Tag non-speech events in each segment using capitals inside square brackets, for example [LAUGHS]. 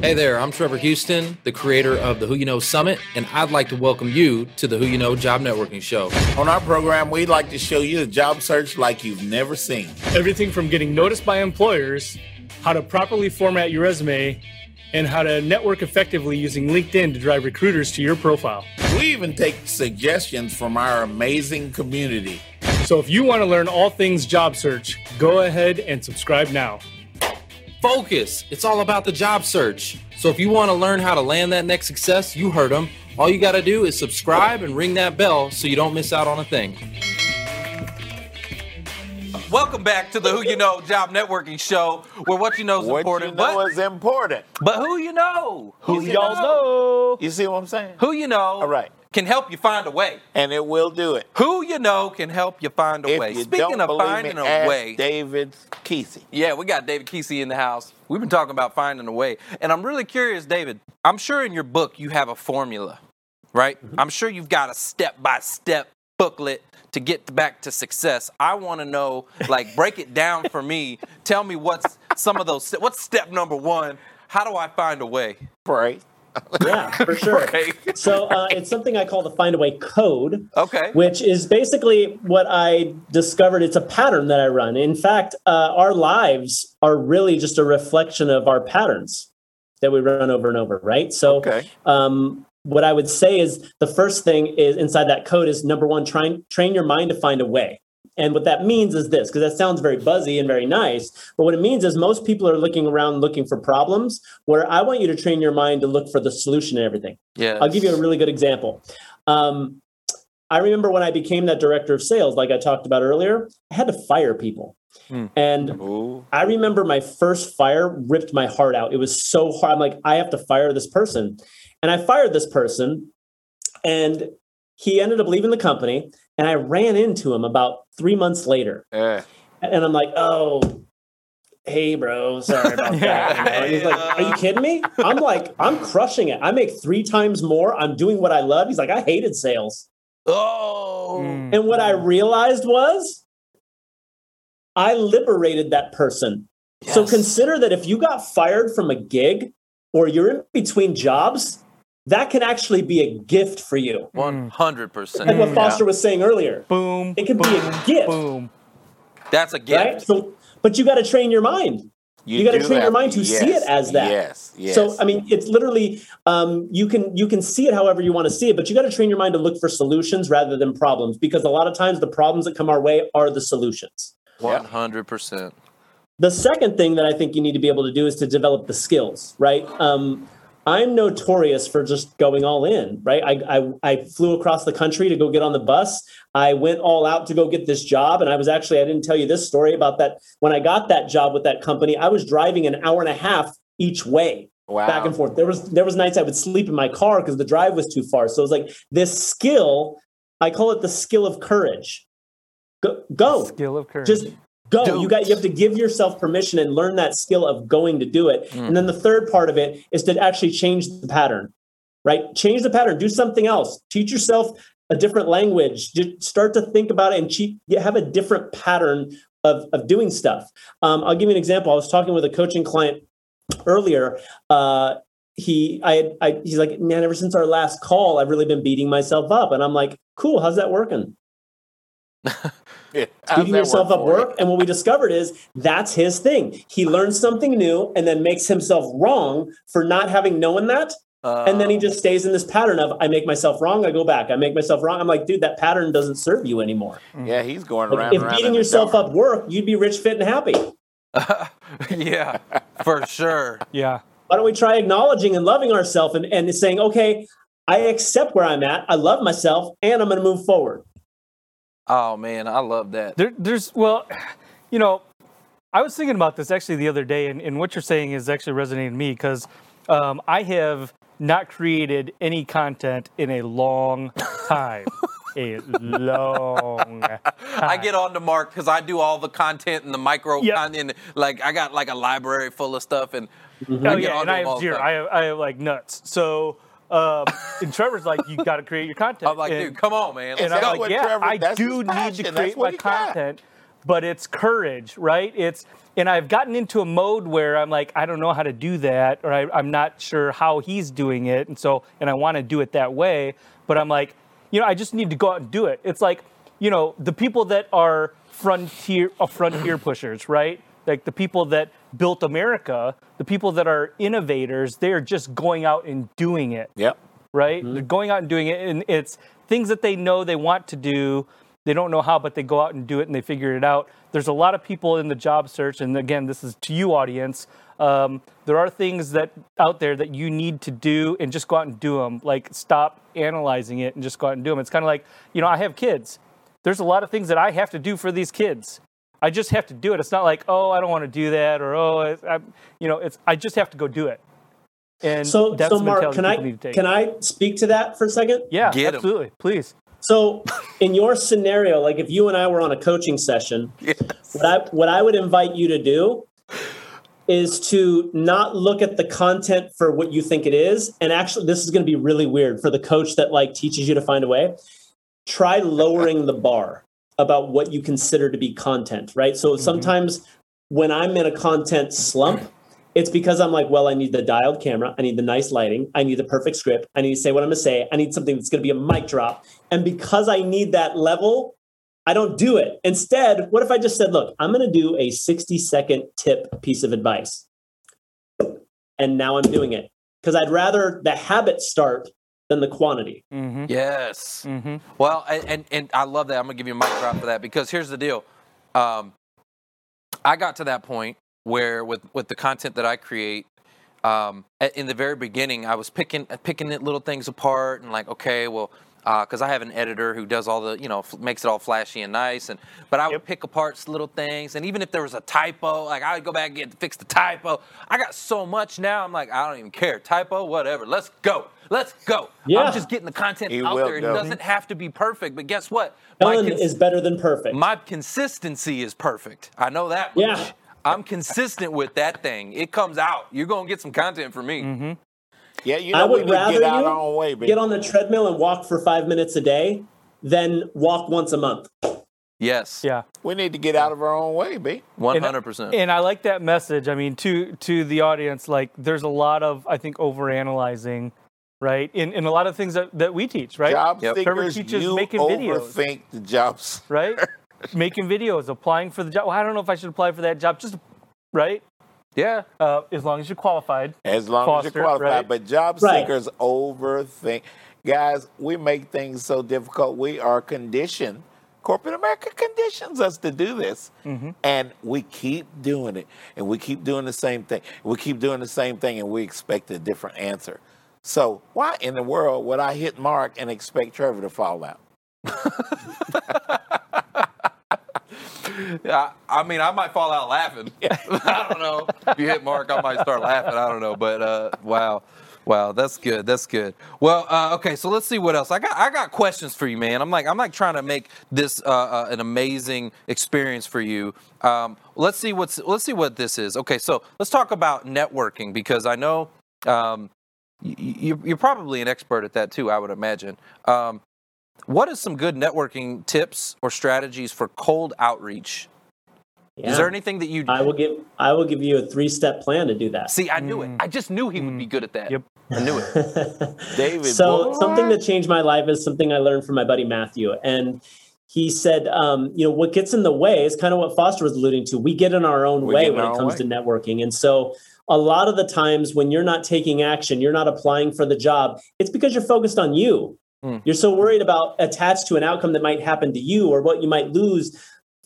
Hey there, I'm Trevor Houston, the creator of the Who You Know Summit, and I'd like to welcome you to the Who You Know Job Networking Show. On our program, we'd like to show you a job search like you've never seen. Everything from getting noticed by employers, how to properly format your resume, and how to network effectively using LinkedIn to drive recruiters to your profile. We even take suggestions from our amazing community. So if you want to learn all things job search, go ahead and subscribe now. Focus. It's all about the job search. So if you want to learn how to land that next success, you heard them. All you got to do is subscribe and ring that bell so you don't miss out on a thing. Welcome back to the Who You Know Job Networking Show, where what you know is What important. you know but, is important. but who you know? Who you y'all know? You see what I'm saying? Who you know All right. Can help you find a way. And it will do it. Who you know can help you find a If way. you Speaking don't of finding me, a ask way, David Keesee. yeah, we got David Keesee in the house. We've been talking about finding a way. And I'm really curious, David. I'm sure in your book you have a formula, right? Mm-hmm. I'm sure you've got a step by step booklet to get back to success. I want to know, like, break it down for me. Tell me what's some of those, what's step number one? How do I find a way? Pray. Yeah, [LAUGHS] for sure. Okay. So uh, it's something I call the Find a Way Code, Okay. which is basically what I discovered. It's a pattern that I run. In fact, uh, our lives are really just a reflection of our patterns that we run over and over, right? So, Okay. um, what I would say is the first thing is inside that code is number one, try train your mind to find a way. And what that means is this, because that sounds very buzzy and very nice. But what it means is most people are looking around looking for problems, where I want you to train your mind to look for the solution and everything. Yeah. I'll give you a really good example. Um, I remember when I became that director of sales, like I talked about earlier, I had to fire people. Hmm. And Ooh. I remember my first fire ripped my heart out. It was so hard. I'm like, I have to fire this person. And I fired this person, and he ended up leaving the company. And I ran into him about three months later. Eh. And I'm like, oh, hey, bro, sorry about [LAUGHS] that. You know, and he's like, are you kidding me? I'm like, I'm crushing it. I make three times more. I'm doing what I love. He's like, I hated sales. oh. And what I realized was I liberated that person. So consider that if you got fired from a gig or you're in between jobs, that can actually be a gift for you. 100%. Like what Foster was saying earlier. Boom. It can be a gift, Boom. That's a gift. right? So, but you got to train your mind. You gotta do train your mind to see it as that. Yes. Yes. So I mean, it's literally um, you can you can see it however you want to see it, but you got to train your mind to look for solutions rather than problems because a lot of times the problems that come our way are the solutions. 100%. The second thing that I think you need to be able to do is to develop the skills, right? Um, I'm notorious for just going all in, right? I, I, I flew across the country to go get on the bus. I went all out to go get this job. And I was actually, I didn't tell you this story about that. When I got that job with that company, I was driving an hour and a half each way wow. back and forth. There was there was nights I would sleep in my car because the drive was too far. So it was like this skill. I call it the skill of courage. Go, go. Skill of courage. just go. Do You got you have to give yourself permission and learn that skill of going to do it. Mm. And then the third part of it is to actually change the pattern. Right? Change the pattern. Do something else. Teach yourself a different language. Just start to think about it and cheat, have a different pattern of, of doing stuff. Um, I'll give you an example. I was talking with a coaching client earlier. Uh, he, I, had- I, he's like, man, ever since our last call, I've really been beating myself up. And I'm like, cool. How's that working? Yeah. How's beating yourself up for you? work. And what we discovered is that's his thing. He learns something new and then makes himself wrong for not having known that. Uh, And then he just stays in this pattern of I make myself wrong, I go back, I make myself wrong. I'm like, dude, that pattern doesn't serve you anymore. Yeah, he's going Like, around. if around beating in yourself up work, you'd be rich, fit, and happy. [LAUGHS] yeah, for sure. yeah. Why don't we try acknowledging and loving ourselves and, and saying, okay, I accept where I'm at, I love myself, and I'm gonna move forward. Oh man, I love that. There, there's well, you know, I was thinking about this actually the other day, and, and what you're saying is actually resonating with me because um, I have not created any content in a long time. a long time. [LAUGHS] I get on to Mark because I do all the content and the micro Yep. content. Like I got like a library full of stuff, and Oh I yeah, and I have zero. I have, I have like nuts. So, um, and Trevor's like, you got to create your content. I'm like, and, dude, come on, man. and Let's I'm like, yeah, Trevor- I do need to create my he got. content but it's courage, right? It's and I've gotten into a mode where I'm like, I don't know how to do that, or I, I'm not sure how he's doing it, and so and I want to do it that way, but I'm like, you know, I just need to go out and do it. It's like, you know, the people that are frontier uh, frontier pushers, right? Like the people that built America, the people that are innovators, they're just going out and doing it Yep. right? They're going out and doing it, and it's things that they know they want to do. They don't know how, but they go out and do it, and they figure it out. There's a lot of people in the job search, and again, this is to you, audience. Um, there are things that out there that you need to do, and just go out and do them. Like stop analyzing it and just go out and do them. It's kind of like you know, I have kids. There's a lot of things that I have to do for these kids. I just have to do it. It's not like, oh, I don't want to do that, or oh, it's, I'm, you know, it's I just have to go do it. And So, that's so Mark, can I people need to take. can I speak to that for a second? Yeah, Get 'em. absolutely. Please. So, in your scenario, like if you and I were on a coaching session, what I what I would invite you to do is to not look at the content for what you think it is, and actually, this is going to be really weird for the coach that like teaches you to find a way. Try lowering the bar about what you consider to be content, right? So mm-hmm. sometimes when I'm in a content slump, it's because I'm like, well, I need the dialed camera, I need the nice lighting, I need the perfect script, I need to say what I'm going to say, I need something that's going to be a mic drop, and because I need that level, I don't do it. Instead, what if I just said, look, I'm going to do a 60 second tip piece of advice. And now I'm doing it because I'd rather the habit start than the quantity. Mm-hmm. Yes. Mm-hmm. Well, and, and and I love that. I'm gonna give you a mic drop for that because here's the deal. Um, I got to that point where with with the content that I create, um, in the very beginning, I was picking picking little things apart and like, okay, well, Uh, because I have an editor who does all the, you know, f- makes it all flashy and nice, and but I would Yep. pick apart little things, and even if there was a typo, like I would go back and get fix the typo. I got so much now. I'm like, I don't even care. Typo, whatever. Let's go. Let's go. Yeah. I'm just getting the content He out will there. It doesn't have to be perfect, but guess what? My, Done cons- is better than perfect. my consistency is perfect. I know that. Much. Yeah. I'm consistent with that thing. It comes out. You're gonna get some content from me. Mm-hmm. Yeah, you know, we would need to rather get out you our own way, baby. Get on the treadmill and walk for five minutes a day than walk once a month. Yes. Yeah. we need to get out of our own way, B. Hundred percent. And I like that message. I mean, to to the audience, like there's a lot of I think overanalyzing, right? In in a lot of things that, that we teach, right? Job Yep. Trevor seekers, teaches you making videos. overthink the jobs. Right? [LAUGHS] Making videos, applying for the job. Well, I don't know if I should apply for that job. Just right? Yeah. Uh, as long as you're qualified. As long as you're qualified. right? But job Right. seekers overthink. Guys, we make things so difficult. We are conditioned. Corporate America conditions us to do this. Mm-hmm. And we keep doing it. And we keep doing the same thing. We keep doing the same thing and we expect a different answer. So why in the world would I hit Mark and expect Trevor to fall out? [LAUGHS] I, I mean, I might fall out laughing. [LAUGHS] I don't know. If you hit Mark, I might start laughing. I don't know. But uh, wow, wow, that's good. That's good. Well, uh, okay. So let's see what else. I got. I got questions for you, man. I'm like, I'm like trying to make this uh, uh, an amazing experience for you. Um, let's see what's. Let's see what this is. Okay, so let's talk about networking because I know. Um, y- y- you're, you're probably an expert at that too, I would imagine. Um, what is some good networking tips or strategies for cold outreach? Yeah. Is there anything that you I will give I will give you a three step plan to do that. see? I knew it. I just knew he would be good at that. Yep. I knew it. [LAUGHS] David, so boy. something that changed my life is something I learned from my buddy Matthew, and he said, um, you know, what gets in the way is kind of what Foster was alluding to. We get in our own We way when it comes way. to networking, and so a lot of the times when you're not taking action, you're not applying for the job. It's because you're focused on you. Hmm. You're so worried about attached to an outcome that might happen to you or what you might lose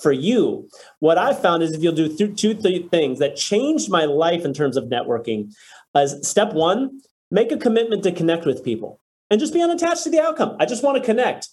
for you. What I found is if you'll do th- two th- things that changed my life in terms of networking, as step one, make a commitment to connect with people and just be unattached to the outcome. I just want to connect.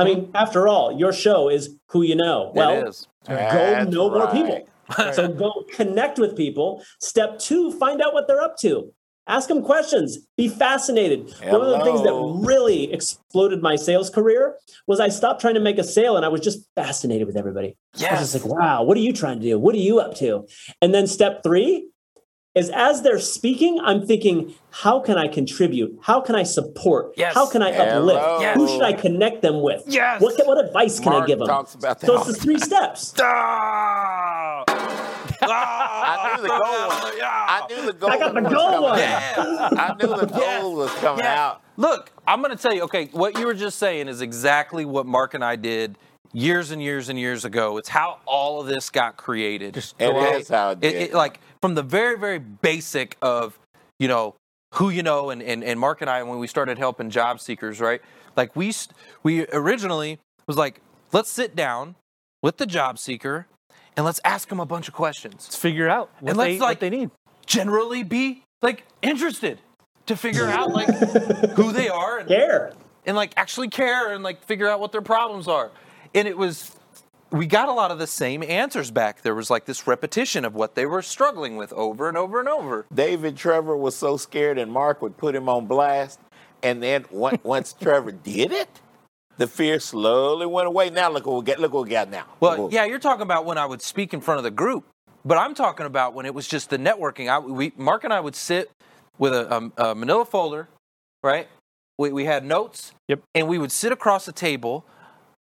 I mean, after all, your show is who you know. Well, it is. go know more people. [LAUGHS] so go connect with people. Step two, find out what they're up to. Ask them questions. Be fascinated. One of the things that really exploded my sales career was I stopped trying to make a sale and I was just fascinated with everybody. I was just like, wow, what are you trying to do? What are you up to? And then step three, is as they're speaking, I'm thinking, how can I contribute? How can I support? Yes. How can I uplift? Hello. Who should I connect them with? Yes. What, what advice can I give them? talks about that so it's the the three steps. Ah! Goal. I got the was goal one. Yeah. I knew the goal Yes. was coming Yes. out. Look, I'm going to tell you, okay, what you were just saying is exactly what Mark and I did years and years and years ago. It's how all of this got created. Just It go out. is how it It- did. it- like from the very, very basic of, you know, who you know, and, and, and Mark and I, when we started helping job seekers, right? Like we, st- we originally was like, let's sit down with the job seeker and let's ask them a bunch of questions. Let's figure out what, And they, let's, like- what they need. Generally be like interested to figure out like [LAUGHS] who they are and, Care. and like actually care and like figure out what their problems are. And it was we got a lot of the same answers back. There was like this repetition of what they were struggling with over and over and over. David Trevor was so scared, and Mark would put him on blast. And then [LAUGHS] once Trevor did it, the fear slowly went away. Now look what we got. Look what we got now. Well, yeah, you're talking about when I would speak in front of the group, but I'm talking about when it was just the networking. I, we, Mark and I would sit with a, um, a Manila folder, right? We, we had notes, Yep. and we would sit across the table,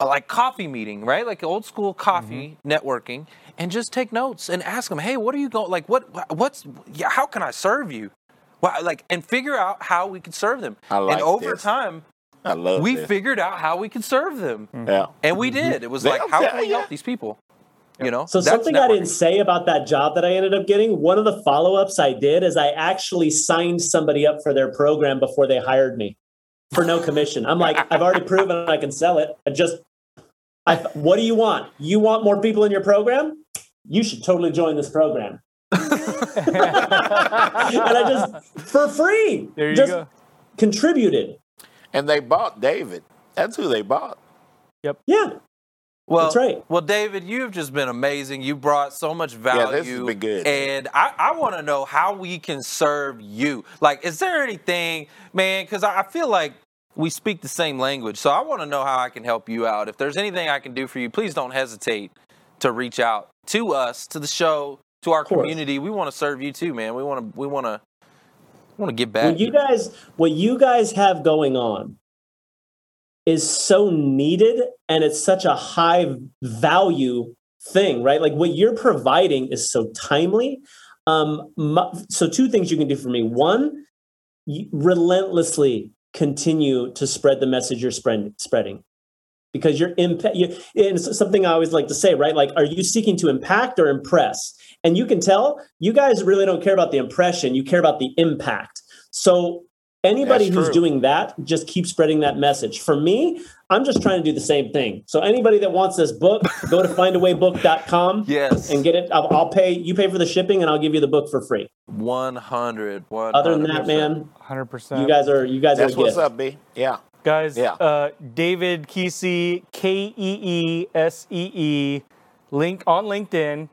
uh, like coffee meeting, right? Like old school coffee networking, and just take notes and ask them, hey, what are you going? Like, what? What's? Yeah, how can I serve you? Well, like, and figure out how we could serve them. I like and over this. time, I love we this. figured out how we could serve them. Yeah. And we did. It was They'll like, how can we ya. help these people? You know? So That's something I didn't say about that job that I ended up getting, one of the follow-ups I did is I actually signed somebody up for their program before they hired me for no commission. I'm like, I've already proven I can sell it. I just I what do you want? You want more people in your program? You should totally join this program. [LAUGHS] and I just for free There you just go. contributed. And they bought David. That's who they bought. Yep. Yeah. Well, That's right. Well, David, you've just been amazing. You brought so much value. Yeah, this has been good. And I, I want to know how we can serve you. Like, is there anything, man? Because I I feel like we speak the same language. So I want to know how I can help you out. If there's anything I can do for you, please don't hesitate to reach out to us, to the show, to our community. We want to serve you too, man. We want to. We want to. Want to get back. what you guys what you guys have going on is so needed and it's such a high value thing right? Like what you're providing is so timely. Um mu- so two things you can do for me. One relentlessly continue to spread the message you're spread, spreading because you're impact you, and something i always like to say right? Like are you seeking to impact or impress? And you can tell you guys really don't care about the impression. You care about the impact. So anybody That's who's true. doing that just keep spreading that message for me i'm just trying to do the same thing so anybody that wants this book go to findawaybook.com [LAUGHS] Yes. and get it I'll, I'll pay you pay for the shipping and i'll give you the book for free 100. 100 other than that man 100%. you guys are you guys That's are a what's gift. up, B. Yeah. Guys, Yeah. uh, David Keesee, K E E S E E, link on LinkedIn.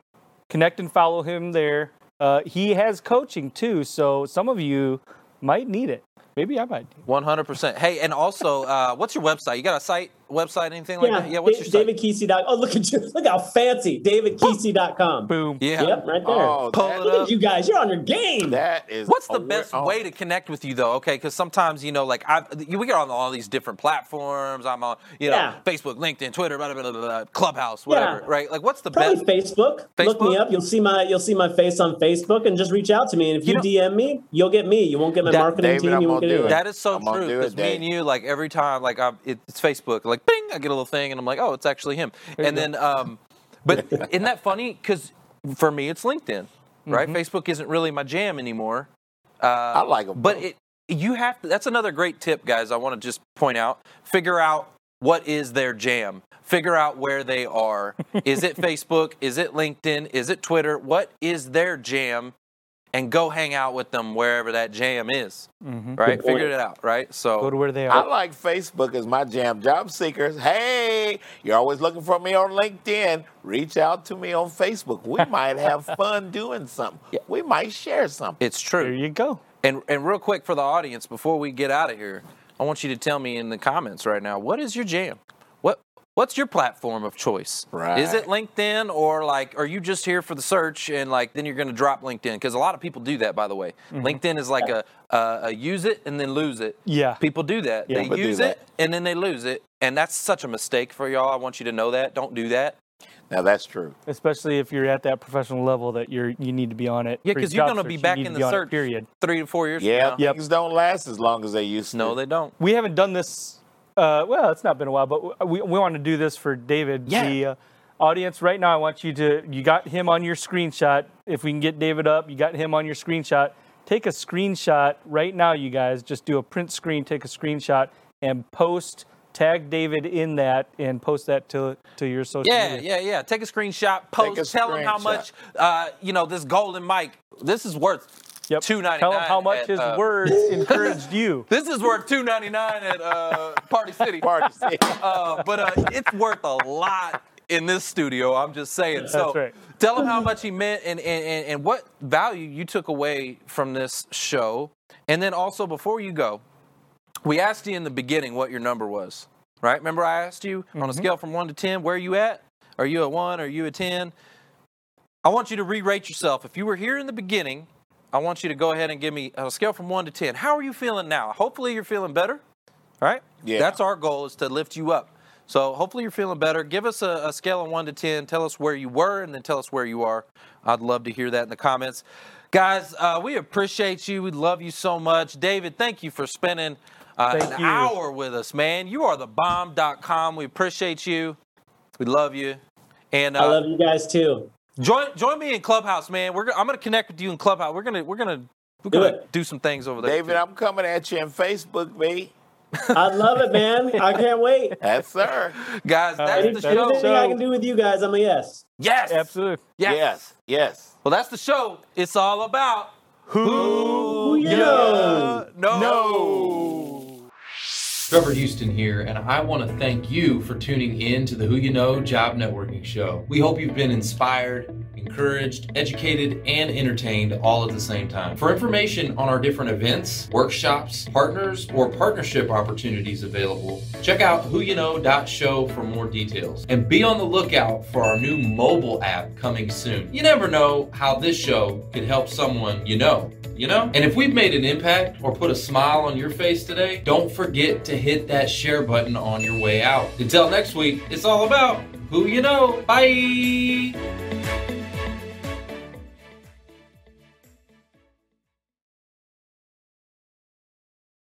Connect and follow him there. Uh, he has coaching too, so some of you might need it. Maybe I might. One hundred percent. Hey, and also, uh, what's your website? You got a site, website, anything like yeah, that? Yeah. What's Da- your site? David Keesee. Oh, look at you! Look how fancy DavidKeesee.com. Boom. Yeah. Yep, right there. Oh, Pull that, it Look up. at you guys. You're on your game. that is. What's the oh, best on. way to connect with you though? Okay, because sometimes you know, like I, we get on all these different platforms. I'm on, you know, Yeah. Facebook, LinkedIn, Twitter, blah, blah, blah, blah, blah, Clubhouse, whatever. Yeah. Right? Like, what's the Probably best? Facebook. Look me up. You'll see my you'll see my face on Facebook and just reach out to me. And if You you, DM me, you'll get me. You won't get my That- marketing David, team. I'm you gonna do it. That is so I'm true. Because me and you, like every time, like I, it, it's Facebook, like bing, I get a little thing, and I'm like, oh, it's actually him. And then, um, but isn't that funny? Because for me, it's LinkedIn, right? Facebook isn't really my jam anymore. Uh, I like them. But it, you have to. That's another great tip, guys. I want to just point out. Figure out what is their jam. Figure out where they are. is it Facebook? Is it LinkedIn? Is it Twitter? What is their jam? And go hang out with them wherever that jam is. Mm-hmm. Right? Good point. Figure it out. Right? So Go to where they are. I like Facebook as my jam. Job seekers, hey, you're always looking for me on LinkedIn. Reach out to me on Facebook. We [LAUGHS] might have fun doing something. We might share something. it's true. There you go. And and real quick for the audience, before we get out of here, I want you to tell me in the comments right now, what is your jam? What what's your platform of choice? Right. Is it LinkedIn or like are you just here for the search and like then you're going to drop LinkedIn? Because a lot of people do that, by the way. Mm-hmm. LinkedIn is like a, a, a use it and then lose it. Yeah. People do that. Yeah. they use that. it and then they lose it, and that's such a mistake for y'all. I want you to know that. Don't do that. Now that's true. Especially if you're at that professional level that you're you need to be on it. Yeah, for your because you're going to be search, you back in to the be search Period. three to four years Yeah, from now. Yep. things don't last as long as they used to. No, they don't. We haven't done this. Uh, well, it's not been a while, but we, we want to do this for David. Yeah. The uh, audience right now, I want you to. You got him on your screenshot. If we can get David up, you got him on your screenshot. Take a screenshot right now, you guys. Just do a print screen. Take a screenshot and post. Tag David in that and post that to to your social Yeah, media. yeah, yeah. Take a screenshot, post, a tell him how much, uh, you know, this golden mic, this is worth Yep. two ninety Tell him how much his words [LAUGHS] encouraged you. This is worth two ninety nine at uh, Party City. Party City. [LAUGHS] Uh, but uh, it's worth a lot in this studio. I'm just saying. So That's right. tell him how much he meant and, and, and, and what value you took away from this show. And then also before you go, we asked you in the beginning what your number was, right? Remember I asked you Mm-hmm. on a scale from one to ten, where are you at? Are you at one? Are you at ten? I want you to re-rate yourself. If you were here in the beginning, I want you to go ahead and give me a scale from one to ten. How are you feeling now? Hopefully you're feeling better. Right? Yeah. That's our goal is to lift you up. So hopefully you're feeling better. Give us a, a scale of one to ten. Tell us where you were, and then tell us where you are. I'd love to hear that in the comments, guys. Uh, we appreciate you. We love you so much, David. Thank you for spending uh, Thank an you. hour with us, man. You are the bomb.com. We appreciate you. We love you. And uh, I love you guys too. Join join me in Clubhouse, man. We're I'm gonna connect with you in Clubhouse. We're gonna we're gonna we're Do gonna it. do some things over there. David, I'm coming at you in Facebook, B. I love it, man. I can't wait. [LAUGHS] That's sir. guys, that's Any- the show. Anything I can do with you guys, I'm a yes. Yes, Absolutely. yes. Yes. Yes. Well, that's the show. It's all about Who you know? no. No. Trevor Houston here, and I want to thank you for tuning in to the Who You Know Job Networking Show. We hope you've been inspired, encouraged, educated, and entertained all at the same time. For information on our different events, workshops, partners, or partnership opportunities available, check out whoyouknow.show for more details. And be on the lookout for our new mobile app coming soon. You never know how this show could help someone you know you know? And if we've made an impact or put a smile on your face today, don't forget to hit that share button on your way out. Until next week, it's all about who you know. Bye.